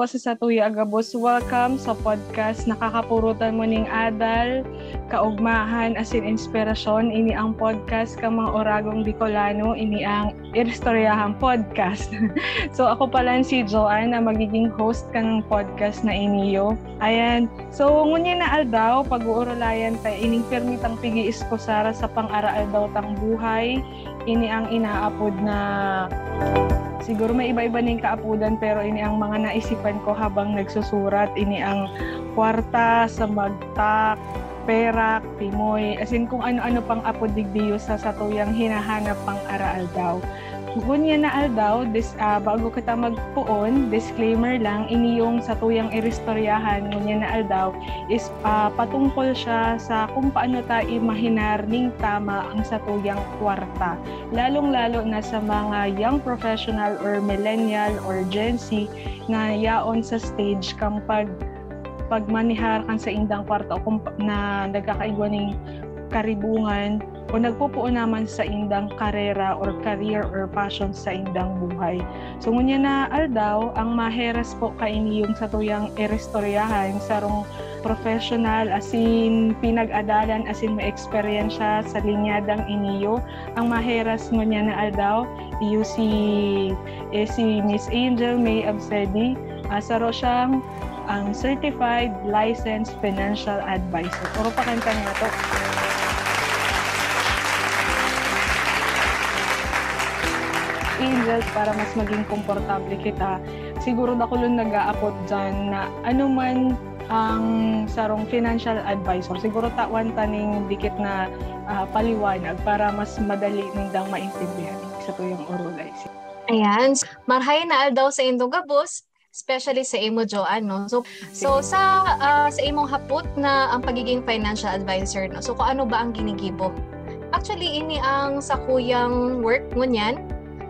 po sa Satuya Agabos. Welcome sa podcast Nakakapurutan mo ning adal, kaugmahan as in inspirasyon. Ini ang podcast ka mga oragong Bicolano. Ini ang Iristoryahan Podcast. so ako pala si Joanne na magiging host ka ng podcast na iniyo. Ayan. So ngunya na aldaw, pag-uurulayan tayo ining permitang pigi iskosara sa pang-araal daw tang buhay. Ini ang inaapod na siguro may iba-iba ning kaapudan pero ini ang mga naisipan ko habang nagsusurat ini ang kwarta sa magtak perak, timoy, as in kung ano-ano pang apod digdiyo sa satuyang hinahanap pang araal daw. Gunya na aldaw, this, uh, bago kita magpuon, disclaimer lang, ini yung sa tuyang iristoryahan, ngunya na aldaw, is uh, patungkol siya sa kung paano tayo imahinar ning tama ang sa tuyang kwarta. Lalong-lalo na sa mga young professional or millennial or Gen Z na yaon sa stage kang pag pagmanihar kan sa indang kwarta o kung na nagkakaigwa ng karibungan o nagpupuo naman sa indang karera or career or passion sa indang buhay. So ngunya na aldaw, ang maheras po kaini yung sa tuyang erestoryahan sarong professional as in pinag-adalan as in may experience sa linyadang iniyo. Ang maheras ngunya na aldaw, iyo si, eh, si Miss Angel May Absedi. Asaro siyang ang Certified Licensed Financial Advisor. Puro pa kanta nga to. Angels para mas maging komportable kita. Siguro na kulon nag-aapot dyan na ano man ang sarong financial advisor. Siguro tawan taning dikit na uh, paliwanag para mas madali nindang maintindihan sa tuyong orulay. Ayan. Marhay na daw sa indong gabos, especially sa imo Joanne no so so sa uh, sa imong hapot na ang pagiging financial advisor no so kung ano ba ang ginigibo actually ini ang sa kuyang work ngunyan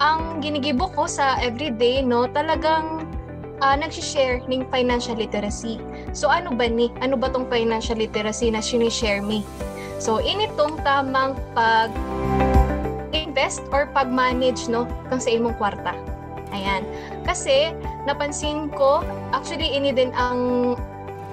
ang ginigibo ko sa everyday, no, talagang uh, nag-share ng financial literacy. So ano ba ni? Ano ba tong financial literacy na sinishare me? So initong tamang pag invest or pag-manage no kung sa imong kwarta. Ayan. Kasi napansin ko actually ini din ang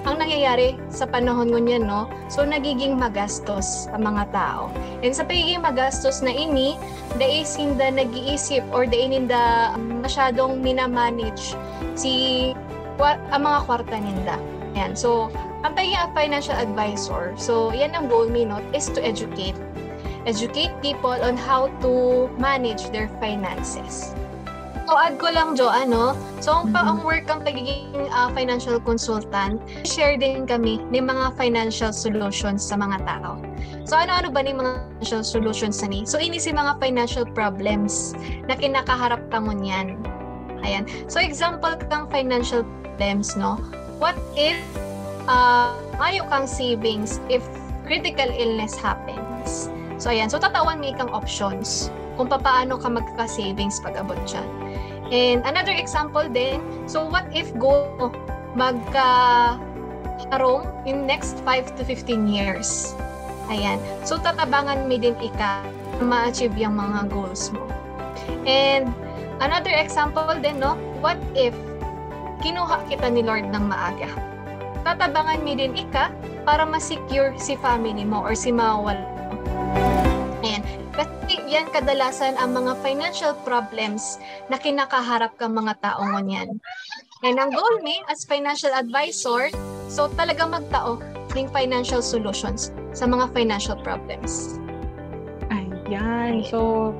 ang nangyayari sa panahon ngunyan, no? So, nagiging magastos ang mga tao. And sa pagiging magastos na ini, dahil hinda nag-iisip or dahil hinda masyadong minamanage si ang mga kwarta ninda. Yan. So, ang pagiging financial advisor, so yan ang goal ni no, is to educate. Educate people on how to manage their finances. So, add ko lang, Jo, ano, so ang, pa, ang work ang pagiging uh, financial consultant, share din kami ng mga financial solutions sa mga tao. So, ano-ano ba ng mga financial solutions na ni? So, ini si mga financial problems na kinakaharap tamon yan. Ayan. So, example kang financial problems, no? What if uh, mayo kang savings if critical illness happens? So, ayan. So, tatawan may kang options kung paano ka magka-savings pag abot dyan. And another example din, so what if go magka harong in next 5 to 15 years? Ayan. So tatabangan mo din ika ma-achieve yung mga goals mo. And another example din, no? What if kinuha kita ni Lord ng maaga? Tatabangan mo din ika para ma-secure si family mo or si. Ayan. Kasi yan kadalasan ang mga financial problems na kinakaharap ka mga tao ngunyan. And ang goal me as financial advisor, so talaga magtao ng financial solutions sa mga financial problems. Ayan. So,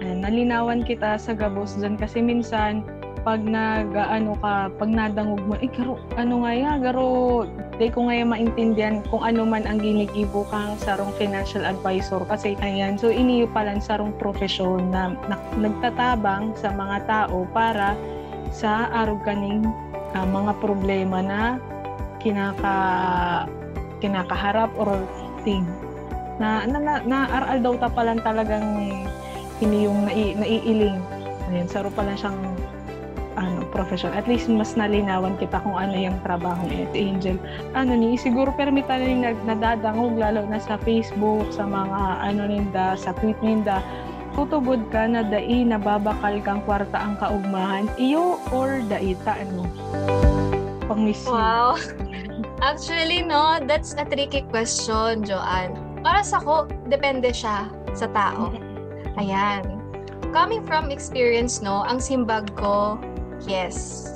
nalinawan kita sa gabos dyan kasi minsan pag nag ano ka, pag nadangog mo, eh garo, ano nga ya, garo, di ko nga maintindihan kung ano man ang ginigibo kang sarong financial advisor kasi ayan, so iniyo pala sarong profesyon na, na nagtatabang sa mga tao para sa arog kaning uh, mga problema na kinaka kinakaharap or thing na na, na, na aral daw ta palang talagang ini yung nai, naiiling. Ayan, saro pala siyang ano, profession. At least mas nalinawan kita kung ano yung trabaho ni Angel. Ano ni, siguro permita na nag nadadangog lalo na sa Facebook, sa mga ano ninda, sa tweet ninda. tutubod ka na dai nababakal kang kwarta ang kaugmahan, iyo or daita ano? Pang-miss Wow. Actually, no, that's a tricky question, Joanne. Para sa ko, depende siya sa tao. Ayan. Coming from experience, no, ang simbag ko, yes.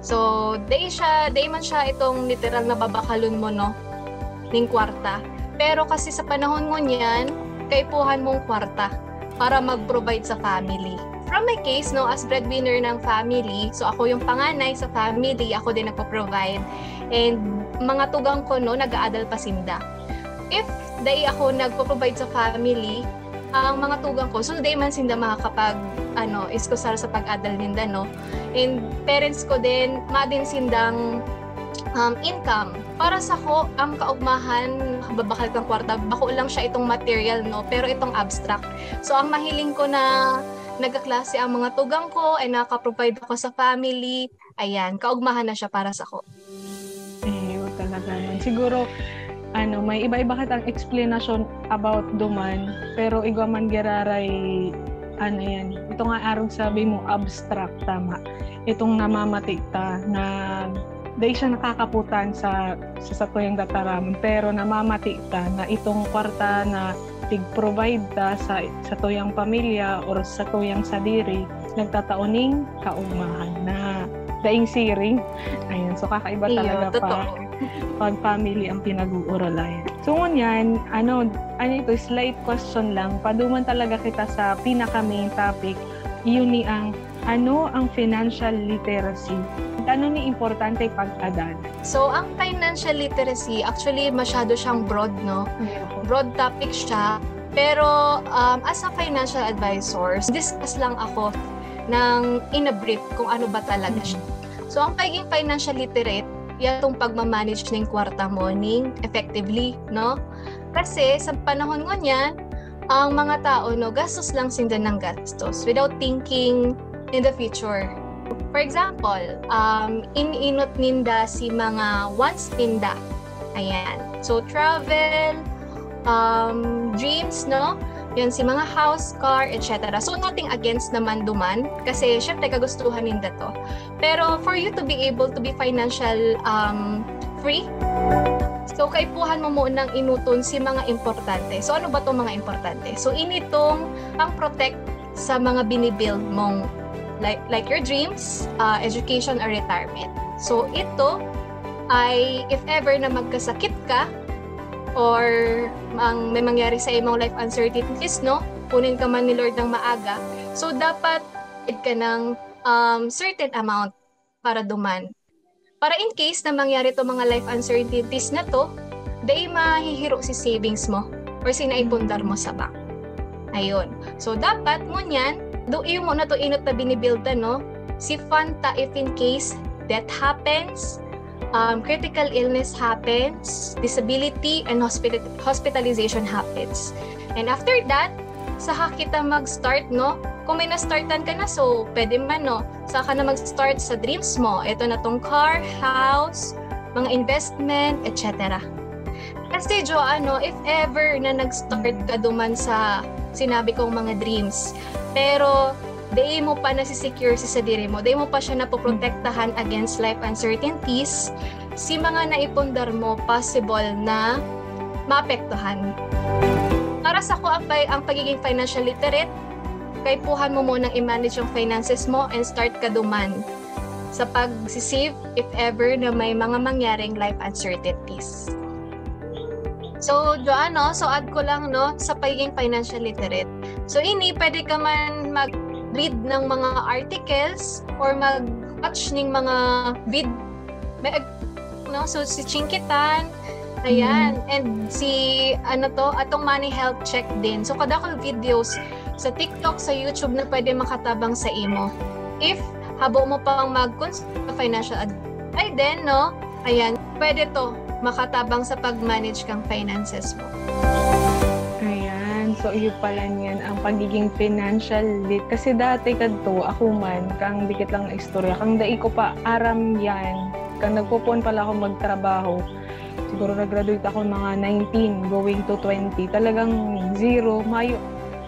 So, day siya, day man siya itong literal na babakalon mo, no, ning kwarta. Pero kasi sa panahon mo niyan, kaipuhan mong kwarta para mag-provide sa family. From my case, no, as breadwinner ng family, so ako yung panganay sa family, ako din nagpo-provide. And mga tugang ko, no, nag-aadal pa sinda. If day ako nagpo-provide sa family, ang mga tugang ko, so day man sinda makakapag, ano, iskusar sa pag-adal ninda, no. And parents ko din, ma din sindang um, income. Para sa ko, ang kaugmahan, babakal kang kwarta, bako lang siya itong material, no? Pero itong abstract. So, ang mahiling ko na nagkaklase ang mga tugang ko, ay nakaprovide ako sa family, ayan, kaugmahan na siya para sa ko. Eh, talaga nun. Siguro, ano, may iba-iba kitang explanation about duman, pero igwa man geraray, ano yan, ito nga arong sabi mo, abstract, tama. Itong namamatikta na dahil siya nakakaputan sa sa satuyang dataramon pero namamati ta na itong kwarta na tig-provide ta sa sa tuyang pamilya or sa tuyang sadiri nagtataoning kaugmahan na daing siring ayun so kakaiba Iyo, talaga pa totoo. Pag family ang pinag-uuralan so ngunyan ano ano ito slight question lang paduman talaga kita sa pinaka main topic yun ni ang ano ang financial literacy ano ni importante pag-adal? So, ang financial literacy, actually, masyado siyang broad, no? Broad topic siya. Pero, um, as a financial advisor, discuss lang ako ng in a brief kung ano ba talaga siya. So, ang pagiging financial literate, yan itong pagmamanage ng kwarta mo ning effectively, no? Kasi sa panahon ngo niyan, ang mga tao, no, gastos lang sinda ng gastos without thinking in the future. For example, um, iniinot ninda si mga wants ninda. Ayan. So, travel, um, dreams, no? Yan si mga house, car, etc. So, nothing against naman duman kasi syempre kagustuhan ninda to. Pero for you to be able to be financial um, free, so kaipuhan mo munang inuton si mga importante. So, ano ba itong mga importante? So, initong pang-protect sa mga binibuild mong like like your dreams, uh, education or retirement. So ito ay if ever na magkasakit ka or ang may mangyari sa imong life uncertainties, no? Kunin ka man ni Lord ng maaga. So dapat id ka ng um, certain amount para duman. Para in case na mangyari to mga life uncertainties na to, day mahihiro si savings mo or sinaipundar mo sa bank. Ayun. So dapat ngunyan, do iyo mo na to inot na binibuildan no si Fanta if in case death happens um, critical illness happens disability and hospital hospitalization happens. And after that saka kita mag-start no? Kung may na-startan ka na so pwede man no? Saka na mag-start sa dreams mo. Ito na tong car house mga investment etc kasi Jo, ano, if ever na nag-start ka duman sa sinabi kong mga dreams, pero day mo pa nasisecure si sa diri mo, day mo pa siya napoprotektahan against life uncertainties, si mga naipundar mo possible na maapektuhan. Para sa ko ang, ang pagiging financial literate, kaipuhan mo munang i-manage yung finances mo and start ka duman sa pag-save if ever na may mga mangyaring life uncertainties. So, Joanne, no? so add ko lang no, sa pagiging financial literate. So, ini, pwede ka man mag-read ng mga articles or mag-watch ng mga vid may, no? So, si Chinkitan, ayan, mm-hmm. and si, ano to, atong money health check din. So, kada ko videos sa TikTok, sa YouTube na pwede makatabang sa imo. If habo mo pang mag-consult financial advice, ay then, no, ayan, pwede to, makatabang sa pag-manage kang finances mo. So, iyo pala niyan ang pagiging financial lit. Kasi dati kadto, ako man, kang dikit lang istorya, kang dai ko pa aram yan. Kang nagpupon pala ako magtrabaho, siguro nag-graduate ako mga 19 going to 20. Talagang zero, mayo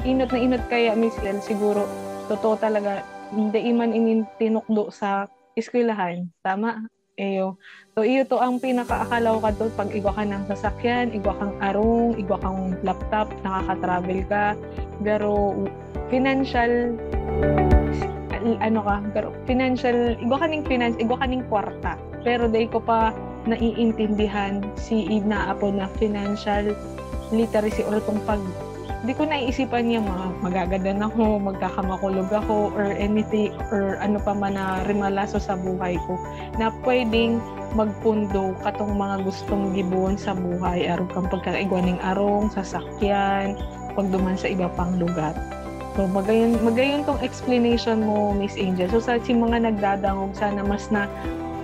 inot na inot kaya Miss Lel, siguro totoo talaga hindi iman inin tinukdo sa eskwelahan. Tama? Eyo. So, iyo to ang pinakaakalaw ka to pag igwa ka ng sasakyan, igwa kang arong, igwa kang laptop, nakaka-travel ka. Pero, financial ano ka, pero financial, igwa ka ning finance, igwa ka ning kwarta. Pero day ko pa naiintindihan si Ina Apo na financial literacy or itong pag di ko naiisipan niya mga magagadan ako, magkakamakulog ako, or anything, or ano pa man na rimalaso sa buhay ko, na pwedeng magpundo katong mga gustong gibuon sa buhay, aron kang pagkakaigwaning arong, sasakyan, pagduman sa iba pang lugar. So, magayon, magayon tong explanation mo, Miss Angel. So, sa si mga nagdadangog, sana mas na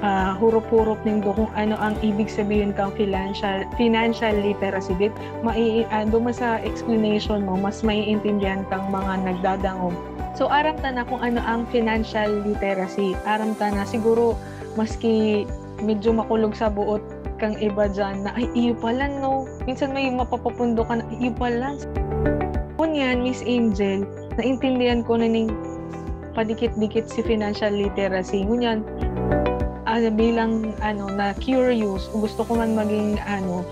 uh, hurup-hurup nindo kung ano ang ibig sabihin kang financial financial literacy? Dit mai uh, sa explanation mo mas maiintindihan kang mga nagdadangog so aram ta na kung ano ang financial literacy. Aram ta na siguro maski medyo makulog sa buot kang iba dyan na ay iyo pala no? Minsan may mapapapundo ka na iyo pala Kunyan, Miss Angel, naintindihan ko na ning padikit-dikit si financial literacy. Ngunyan, uh, bilang ano na curious, gusto ko man maging ano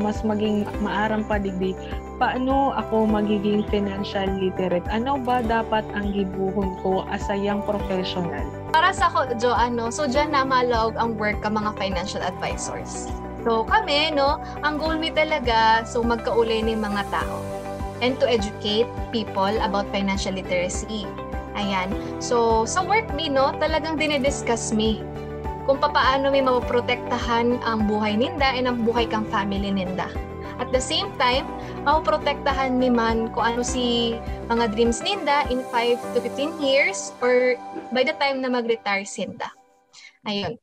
mas maging maaram pa digdi paano ako magiging financial literate? Ano ba dapat ang gibuhon ko as a young professional? Para sa ako, Jo, ano, so dyan na malawag ang work ka mga financial advisors. So kami, no, ang goal mi talaga, so magkaulay ni mga tao and to educate people about financial literacy. Ayan. So, sa work mi, no, talagang dinidiscuss mi kung paano may mapoprotektahan ang buhay ninda and ang buhay kang family ninda. At the same time, mapoprotektahan ni man kung ano si mga dreams ninda in 5 to 15 years or by the time na mag-retire sinda. Ayun.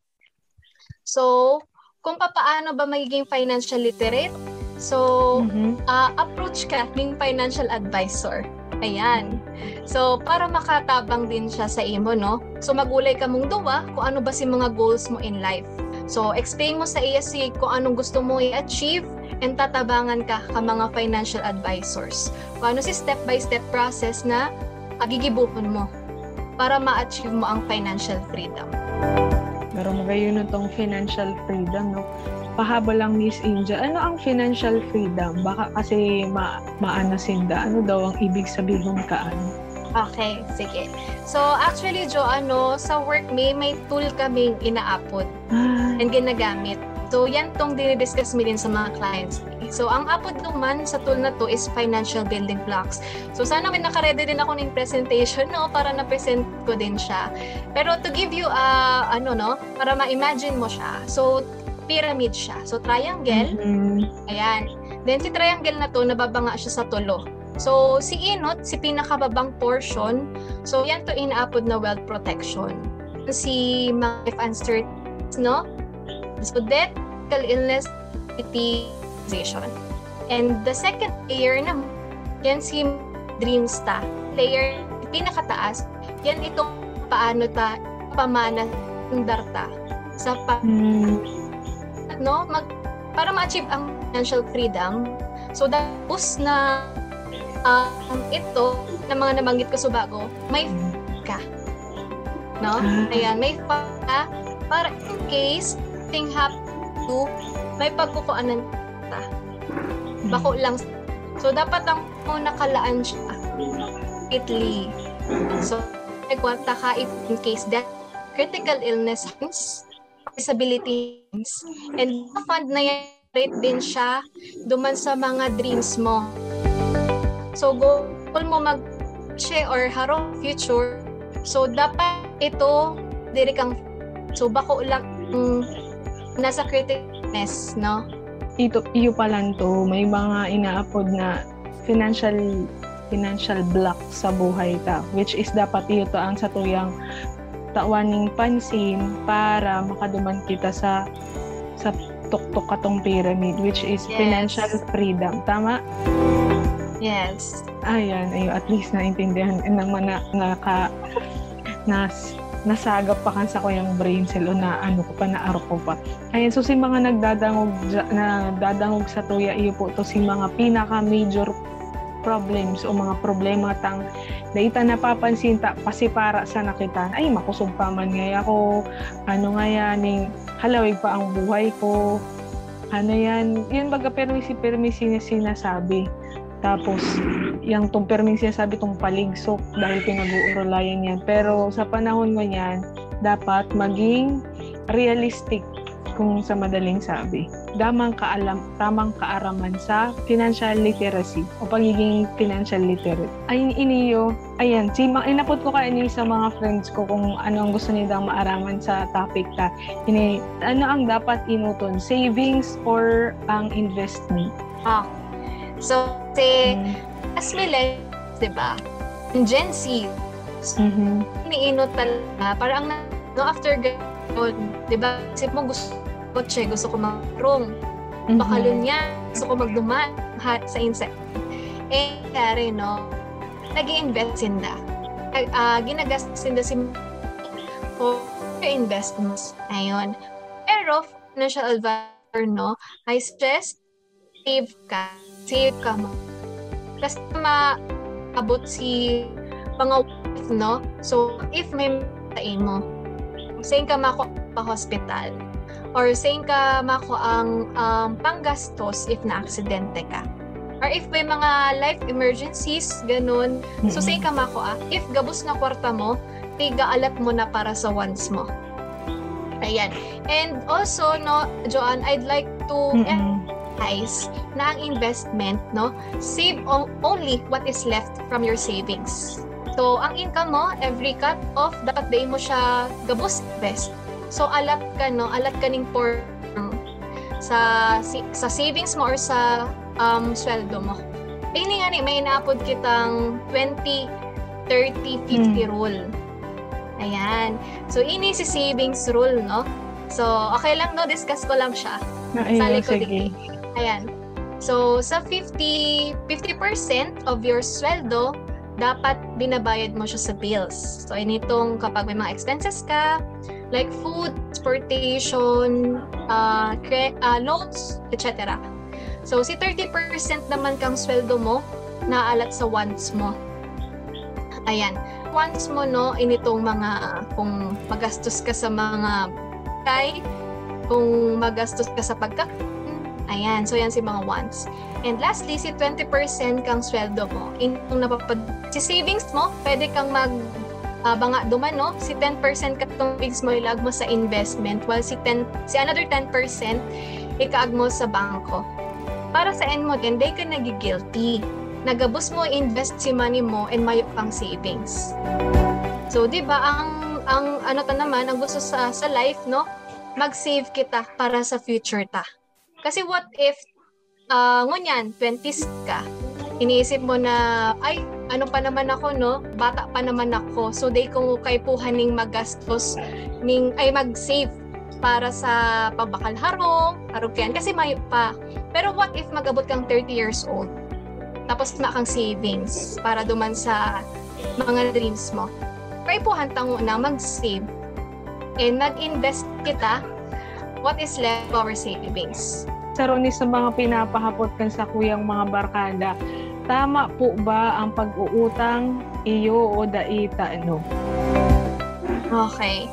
So, kung paano ba magiging financial literate, so, mm-hmm. uh, approach ka ng financial advisor. Ayan. So, para makatabang din siya sa imo, no? So, magulay ka mong duwa kung ano ba si mga goals mo in life. So, explain mo sa iya kung anong gusto mo i-achieve and tatabangan ka ka mga financial advisors. Kung ano si step-by-step process na agigibuhon mo para ma-achieve mo ang financial freedom. Pero magayon itong financial freedom, no? Pahabol lang Miss India, ano ang financial freedom? Baka kasi ma maanasinda. Ano daw ang ibig sabihin kaan? Okay, sige. So, actually, Jo, ano, sa work may, may tool kaming inaapod ah. and ginagamit. So, yan tong dinidiscuss mi din sa mga clients. So, ang apod naman sa tool na to is financial building blocks. So, sana may nakaredy din ako ng presentation, no, para na-present ko din siya. Pero to give you, uh, ano, no, para ma-imagine mo siya. So, pyramid siya. So, triangle. Mm-hmm. Ayan. Then, si triangle na to, nababanga siya sa tulo. So, si inot, si pinakababang portion, so yan to inaapod na wealth protection. Si mga uncertainties, no? So, death, illness, utilization. And the second layer na yan si dreams ta. Layer, pinakataas, yan itong paano ta pamana ng darta sa pa mm no? Mag para ma-achieve ang financial freedom. So tapos na um, ito na mga nabanggit ko sa bago may ka no? Ah. ayan may pa para in case thing happen to may pagkukuanan ta bako lang. So dapat ang mo nakalaan siya Italy so nagkwanta ka in case that critical illness disabilities. And fund na yan, rate din siya duman sa mga dreams mo. So, goal mo mag or harong future. So, dapat ito, diri kang, so bako lang mm, nasa criticalness, no? Ito, iyo pa lang to, may mga inaapod na financial financial block sa buhay ta which is dapat iyo to ang sa tuyang tawaning pansin para makaduman kita sa sa tuktok katong pyramid which is yes. financial freedom. Tama? Yes. Ayan, ayo at least naintindihan nang mana nga ka nas nasagap pa kan sa ko yung brain cell o na ano ko pa na aro ko pa. Ayan, so si mga nagdadangog na dadangog sa tuya iyo po to si mga pinaka major problems o mga problema tang data napapansin ta pasipara sa nakitan ay makusog pa man ngay ako. Ano nga yan ning halawig pa ang buhay ko. Ano yan? Yun baga permisi permisi niya sinasabi. Tapos yung tong permisi sabi tong paligsok dahil pinag-uurolayan yan. Pero sa panahon mo yan dapat maging realistic kung sa madaling sabi. Damang kaalam, tamang kaaraman sa financial literacy o pagiging financial literate. Ay iniyo, ayan, si inapot ko kaini sa mga friends ko kung ano ang gusto nila maaraman sa topic ta. Ini, ano ang dapat inuton? Savings or ang investment? Ah. So, si hmm. as millennials, di ba? Gen Z, mm-hmm. iniinot talaga. Parang no, after ganun, di ba? Isip mo gusto kotse, gusto ko mag-room. Mm-hmm. Bakalunya, gusto ko magduman sa insect. Eh, kaya no, nag-i-invest sinda. Uh, ginagastos sinda si for investments. Ayun. Pero, financial advisor, no, I stress, save ka. Save ka mo. Kasi maabot si mga no? So, if may tain mo, saying ka mako pa hospital, or saying ka mako ang um, panggastos if na-aksidente ka. Or if may mga life emergencies, ganun. Mm-hmm. So, say ka mako ah, if gabos na kwarta mo, tiga alat mo na para sa wants mo. Ayan. And also, no, Joanne, I'd like to mm-hmm. emphasize na ang investment, no, save only what is left from your savings. So, ang income mo, every cut off, dapat day mo siya gabos invest. So alat ka no, alat ka ning for sa sa savings mo or sa um, sweldo mo. Ini nga ni may inaapod kitang 20 30 50 hmm. rule. Ayan. So ini si savings rule no. So okay lang no, discuss ko lang siya. Ay, sa likod sige. Ayan. So sa 50 50% of your sweldo dapat binabayad mo siya sa bills. So, initong kapag may mga expenses ka, like food, transportation, uh, cre- uh, loans, etc. So, si 30% naman kang sweldo mo, naalat sa wants mo. Ayan. Wants mo, no, initong mga, kung magastos ka sa mga kay, kung magastos ka sa pagka Ayan, so yan si mga wants. And lastly, si 20% kang sweldo mo. In, napapad si savings mo, pwede kang mag uh, banga duman no? Si 10% ka savings mo ilag mo sa investment while si 10 si another 10% ikaag mo sa bangko. Para sa end mo din day ka nagigilty. Nagabos mo invest si money mo and mayo kang savings. So di ba ang ang ano ta naman ang gusto sa sa life no? Mag-save kita para sa future ta kasi what if uh, ngunyan 20s ka? Iniisip mo na ay ano pa naman ako no? Bata pa naman ako. So day ko kay puhaning magastos ning ay mag-save para sa pabakal harong harugyan kasi mayo pa. Pero what if magabot kang 30 years old? Tapos na kang savings para duman sa mga dreams mo. Kay puhan tango na mag-save and mag-invest kita what is left of our savings sa ni sa mga pinapahapot kan sa kuyang mga barkada Tama po ba ang pag-uutang iyo o daita no? Okay.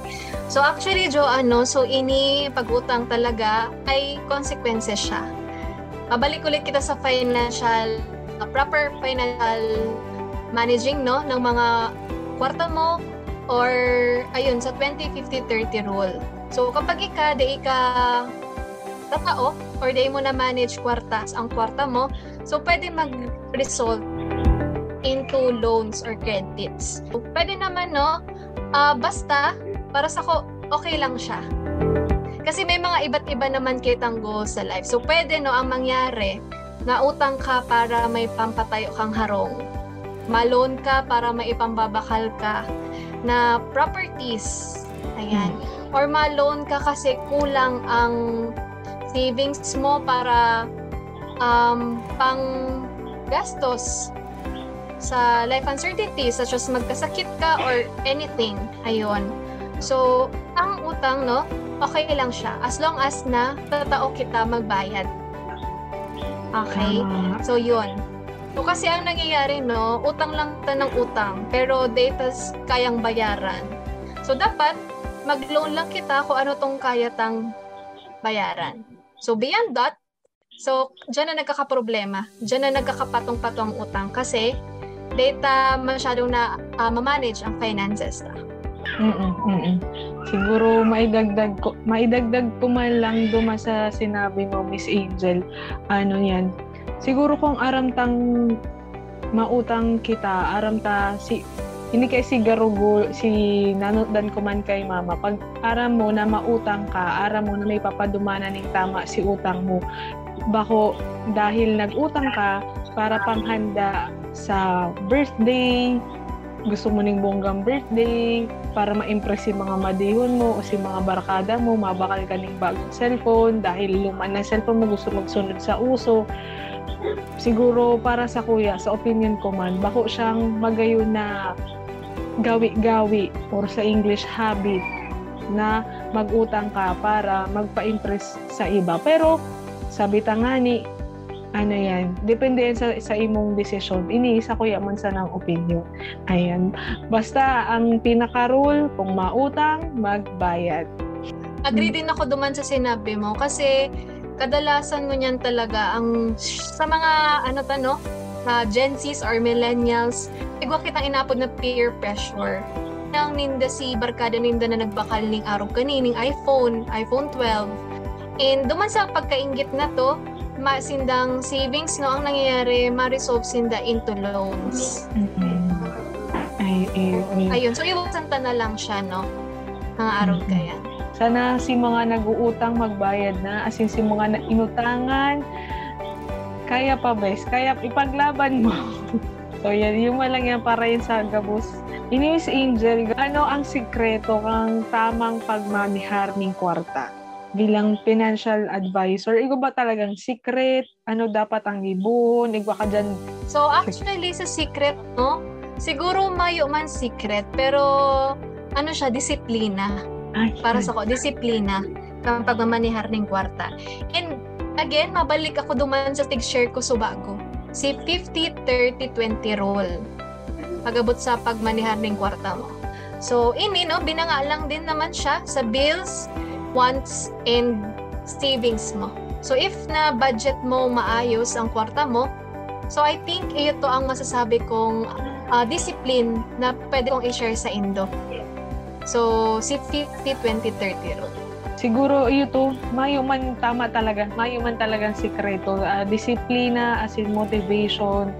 So actually, Jo, ano, so ini pag-utang talaga ay consequences siya. Pabalik ulit kita sa financial, uh, proper financial managing, no, ng mga kwarta mo or ayun, sa 20-50-30 rule. So kapag ika, di ika tatao or di mo na manage kwartas ang kwarta mo, So, pwede mag-result into loans or credits. So, pwede naman, no? Uh, basta, para sa ko, okay lang siya. Kasi may mga iba't iba naman kitang goals sa life. So, pwede, no, ang mangyari, na utang ka para may pampatayo kang harong. Malon ka para may ipambabakal ka na properties. Ayan. Hmm. Or malon ka kasi kulang ang savings mo para um, pang gastos sa life uncertainty such as magkasakit ka or anything. Ayun. So, ang utang, no, okay lang siya as long as na tatao kita magbayad. Okay? So, yun. So kasi ang nangyayari, no, utang lang ta ng utang, pero datas kayang bayaran. So dapat, mag-loan lang kita kung ano tong kaya tang bayaran. So beyond that, so dyan na nagkakaproblema. Dyan na nagkakapatong-patong utang kasi data masyadong na uh, ma-manage ang finances ta. Mm-mm, mm-mm. Siguro maidagdag ko, maidagdag ko man lang duma sa sinabi mo, Miss Angel. Ano yan? Siguro kung aram tang mautang kita, aram ta si hindi kay si garugo si nanotdan ko man kay mama pag aram mo na mautang ka aram mo na may papadumanan ning tama si utang mo bako dahil nagutang ka para panghanda sa birthday gusto mo ning bonggang birthday para ma-impress si mga madihon mo o si mga barkada mo, mabakal ka ning bagong cellphone dahil luma na cellphone mo gusto magsunod sa uso. Siguro para sa kuya, sa opinion ko man, bako siyang magayon na gawi-gawi or sa English habit na magutang ka para magpa-impress sa iba. Pero sabi ta nga ni, ano yan, depende yan sa, sa imong desisyon. Iniisa ko yaman sa ng opinion. Ayan. Basta ang pinaka-rule, kung mautang, magbayad. Agree din ako duman sa sinabi mo kasi kadalasan mo niyan talaga ang sa mga ano ta no, uh, Gen Zs or millennials, igwa kitang inapod na peer pressure. Nang ninda si barkada ninda na nagbakal ning araw kanining iPhone, iPhone 12. And duman sa pagkaingit na to, masindang savings no ang nangyayari ma-resolve sinda into loans. Mm-hmm. Ay, ay, ay. Ayun, so iwasan ta na lang siya no. Mga araw Mm-hmm. kaya. Sana si mga nag-uutang magbayad na, as in si mga inutangan, kaya pa bes, kaya ipaglaban mo. so yan, yung lang yan para yun sa gabos. Ini Miss Angel, ano ang sikreto kang tamang pagmanihar ng kwarta? bilang financial advisor, igo ba talagang secret? Ano dapat ang ibuhon? Igwa ka dyan? So actually sa secret, no? Siguro mayo man secret, pero ano siya, disiplina. Ay, Para sa ko, disiplina kang pagmamanihar ng kwarta. And again, mabalik ako duman sa tig-share ko subago. Si 50-30-20 rule. Pagabot sa pagmanihar ng kwarta mo. So, ini, no, binanga lang din naman siya sa bills, wants, and savings mo. So, if na budget mo maayos ang kwarta mo, so I think ito ang masasabi kong uh, discipline na pwede kong i-share sa Indo. So, si 50-20-30 rule. Siguro ito, mayo man tama talaga. Mayo man talagang sikreto. Uh, disiplina as in motivation.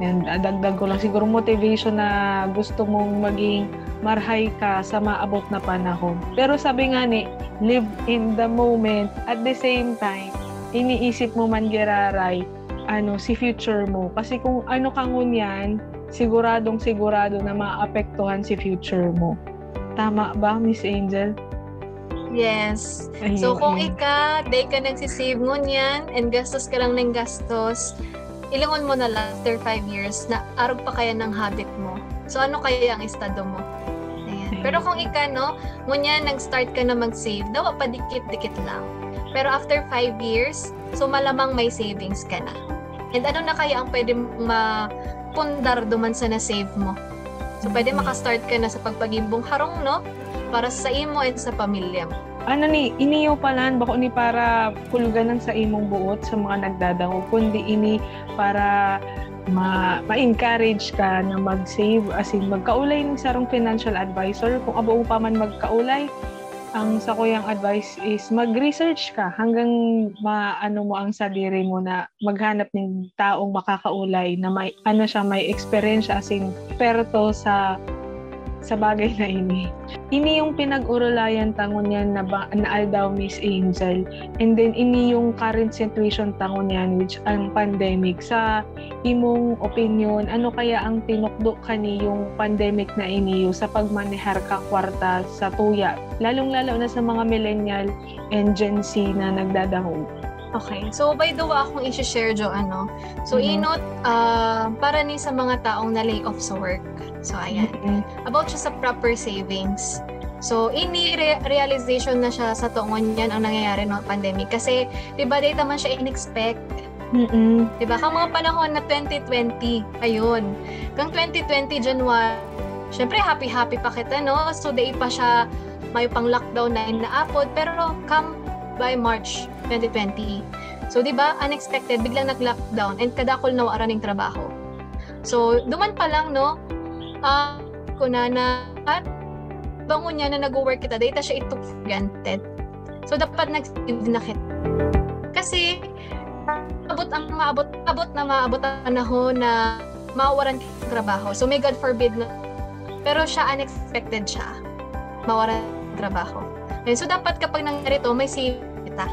And uh, dagdag ko lang siguro motivation na gusto mong maging marhay ka sa maabot na panahon. Pero sabi nga ni, live in the moment. At the same time, iniisip mo man giraray, ano, si future mo. Kasi kung ano kang yan, siguradong sigurado na maapektuhan si future mo. Tama ba, Miss Angel? Yes. Ayun, So kung ayun. ika, day ka nagsisave mo niyan and gastos ka lang ng gastos, ilangon mo na lang after 5 years na arog pa kaya ng habit mo. So ano kaya ang estado mo? Ayan. Pero kung ika, no, ngunyan nag-start ka na mag-save, dawa pa dikit-dikit lang. Pero after 5 years, so malamang may savings ka na. And ano na kaya ang pwede mapundar duman sa na-save mo? So pwede makastart ka na sa pagpagimbong harong, no? Para sa imo and sa pamilya mo. ano ni, iniyo palan, bako ni para kuluganan sa imong buot sa mga nagdadango, kundi ini para ma- ma-encourage ka na mag-save as in magkaulay ng sarong financial advisor kung abo pa man magkaulay ang sa kuyang advice is mag-research ka hanggang maano mo ang sadiri mo na maghanap ng taong makakaulay na may ano siya may experience as in perto sa sa bagay na ini. Ini yung pinag-urulayan tangon yan na, ba, na aldaw Miss Angel. And then ini yung current situation tangon yan which ang pandemic. Sa imong opinion, ano kaya ang tinukdo kani yung pandemic na iniyo sa pagmanehar ka kwarta sa tuya? Lalong-lalo na sa mga millennial and Gen Z na nagdadahog. Okay. So, by the way, akong i-share, Jo, ano. So, Mhm. inot, ah, para ni sa mga taong na lay off sa work. So, ayan. Mm. About siya sa proper savings. So, ini re- realization na siya sa tuongon yan ang nangyayari no pandemic. Kasi, di ba, data man siya in-expect. Mm-mm. Diba? Kang mga panahon na 2020, ayun. Kang 2020 January, syempre happy-happy pa kita, no? So, day pa siya may pang lockdown na inaapod. Pero come by March 2020. So, di ba, unexpected, biglang nag-lockdown and kadakol na wala ng trabaho. So, duman pa lang, no, uh, ko na na at bango niya na nag-work kita, data siya ito granted. So, dapat nag-save na kita. Kasi, abot ang maabot, abot na maabot ang panahon na mawaran ng trabaho. So, may God forbid na. Pero siya, unexpected siya. Mawaran ng trabaho. Okay, so, dapat kapag nangyari to, may save kita.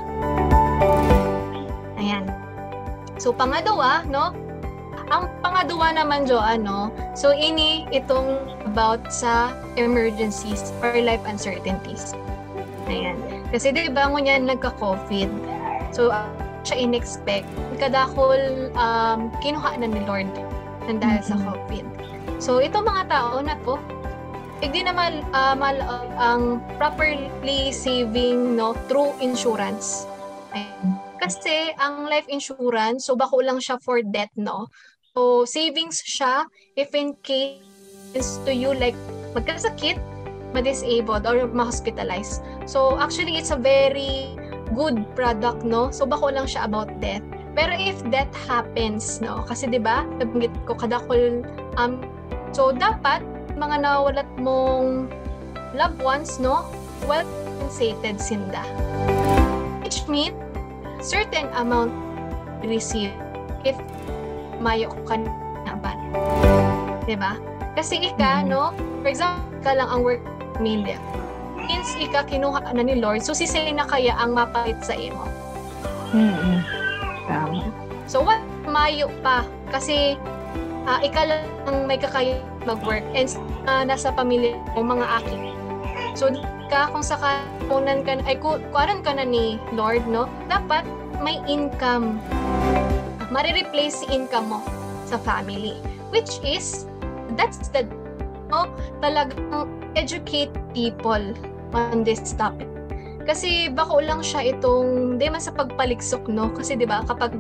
Ayan. So, pangalawa, no? Ang pangalawa naman, Jo, ano, so ini itong about sa emergencies or life uncertainties. Ayan. Kasi di ba niyan nagka-COVID. So, uh, siya in-expect. Kadakol um, kinuha na ni Lord ng dahil sa COVID. So, itong mga tao na to, hindi naman uh, mal, uh, ang properly saving no through insurance. Ayan. Kasi ang life insurance, so bako lang siya for death, no? So, savings siya if in case to you like magkasakit, ma-disabled or ma-hospitalize. So, actually, it's a very good product, no? So, bako lang siya about death. Pero if death happens, no? Kasi 'di ba? Nabanggit ko kadakol um so dapat mga nawalat mong loved ones, no? Well compensated sinda. Which means certain amount receive if mayo ka na ba? 'Di ba? Kasi ika, mm-hmm. no? For example, ka lang ang work media. Means ika kinuha na ni Lord, so si na kaya ang mapalit sa imo. Mm-hmm. Tama. So what mayo pa kasi uh, ikaw lang may kakaya mag-work and uh, nasa pamilya mo mga aki. So ka kung sa kunan ka ay kuaran ka na ni Lord no, dapat may income. Mare-replace si income mo sa family which is that's the no, talagang educate people on this topic kasi bako lang siya itong, di man sa pagpaliksok, no? Kasi di ba kapag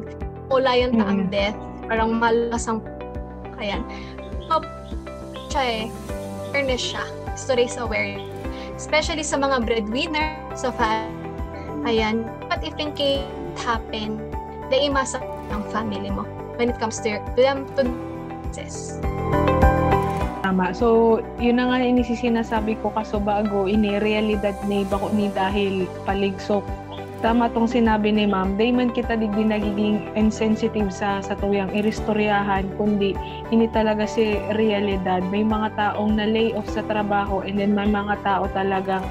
ulayan ta ang death, parang malakas ang, ayan. So, siya eh, awareness siya. To raise awareness. Especially sa mga breadwinner, sa family. Ayan. But if in case it happen, daimasa ang family mo when it comes to, your, them, to success. Tama. So, yun na nga ini sinasabi ko kaso bago ini realidad ni bako ni dahil paligsok. Tama tong sinabi ni ma'am, day man kita digdi nagiging insensitive sa sa tuyang iristoryahan, kundi ini talaga si realidad. May mga taong na lay off sa trabaho and then may mga tao talagang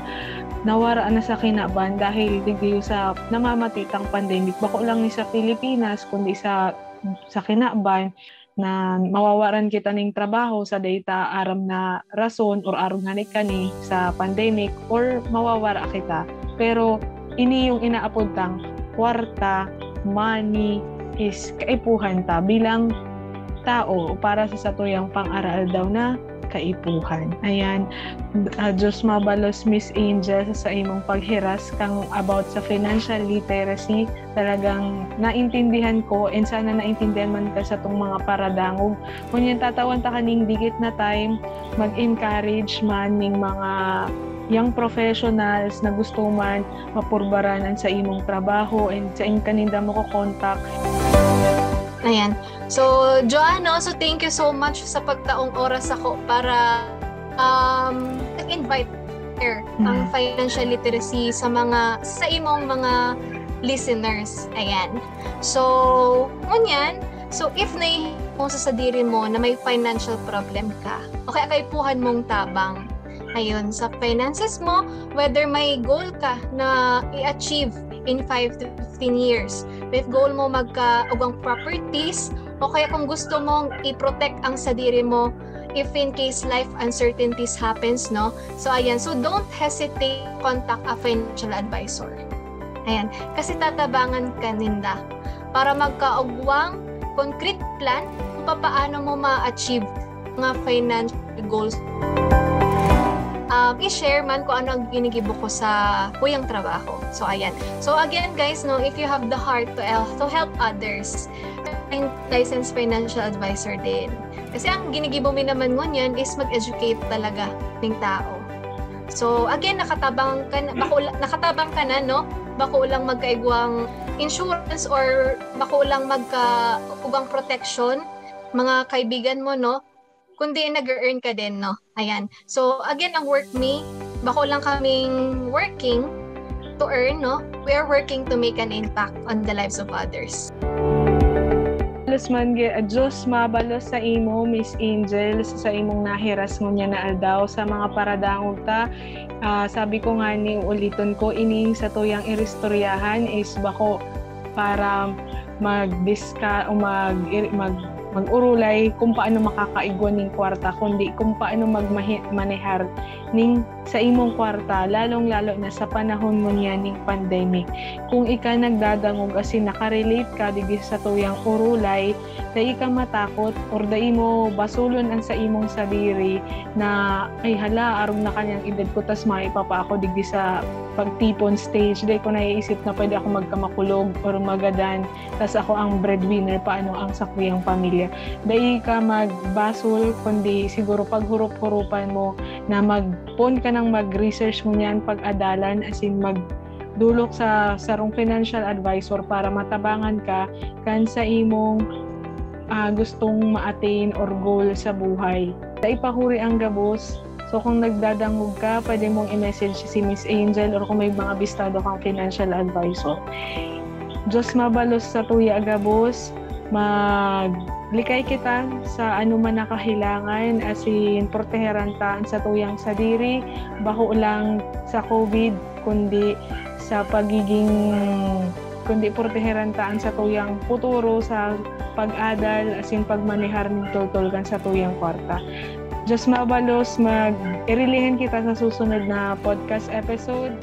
nawara na sa kinaban dahil digdi sa namamatitang pandemic. Bako lang ni sa Pilipinas, kundi sa sa kinaban na mawawaran kita ning trabaho sa data aram na rason or aram nga kani sa pandemic or mawawara kita. Pero ini yung inaapod tang kwarta, money is kaipuhan ta bilang tao para sa satuyang pang-aral daw na kaipuhan. Ayan, uh, Diyos mabalos Miss Angel sa imong paghiras kang about sa financial literacy. Talagang naintindihan ko and sana naintindihan man ka sa tong mga paradangog. Kung yan tatawan ta kaning digit na time, mag-encourage man ning mga young professionals na gusto man mapurbaranan sa imong trabaho and sa in kaninda mo ko contact Ayan. So, Joanno, so thank you so much sa pagtaong oras ako para um, invite here mm. ang financial literacy sa mga sa imong mga listeners. Ayan. So, ngunyan, so if na mo sa sadiri mo na may financial problem ka, okay, akaipuhan mong tabang ayun, sa finances mo, whether may goal ka na i-achieve in 5 to 15 years. If goal mo magka-ugang properties, o kaya kung gusto mong i-protect ang sadiri mo if in case life uncertainties happens, no? So, ayan. So, don't hesitate contact a financial advisor. Ayan. Kasi tatabangan ka ninda para magkaugwang concrete plan kung paano mo ma-achieve mga financial goals um, i-share man kung ano ang ginigibo ko sa kuyang trabaho. So, ayan. So, again, guys, no, if you have the heart to, help, to help others, licensed financial advisor din. Kasi ang ginigibo mi naman ngunyan is mag-educate talaga ng tao. So, again, nakatabang ka na, bako, nakatabang ka na, no? Bako lang magkaigwang insurance or bako lang magka ugang protection mga kaibigan mo, no? Kundi nag-earn ka din, no? Ayan. So, again, ang work me, bako lang kaming working to earn, no? We are working to make an impact on the lives of others. Halos man Diyos mabalos sa imo Miss Angel sa imong nahiras mo niya na aldaw sa mga paradangog ta uh, sabi ko nga ni uliton ko ining sa tuyang iristoryahan is bako para mag-disca o mag, mag mag-urulay kung paano makakaigwan ning kwarta kundi kung paano magmanehar ning sa imong kwarta lalong-lalo na sa panahon mo niya ning pandemic. Kung ika nagdadangog asin nakarelate ka digdi sa tuyang urulay dai ka matakot or dai mo basulon ang sa imong sadiri na ay hala aron na kanyang edad ko tas maipapa ako digdi sa pagtipon stage. Dai ko naiisip na pwede ako magkamakulog or magadan tas ako ang breadwinner paano ang sakuyang pamilya. Dai ka magbasol kundi siguro paghurup-hurupan mo na magpon ka nang mag-research mo niyan pag-adalan as in mag dulok sa sarong financial advisor para matabangan ka kan sa imong uh, gustong ma-attain or goal sa buhay. Sa ipahuri ang gabos, So kung nagdadangog ka, pwede mong i-message si Miss Angel or kung may mga bistado kang financial advisor. Diyos mabalos sa tuya agabos, maglikay kita sa anuman nakahilangan asin proteheran ta sa tuyang sadiri baho lang sa COVID kundi sa pagiging kundi proteheran sa tuyang futuro sa pag-adal asin pagmanihar ng tultol kan sa tuyang kwarta. Diyos mabalos, mag-irilihan kita sa susunod na podcast episode.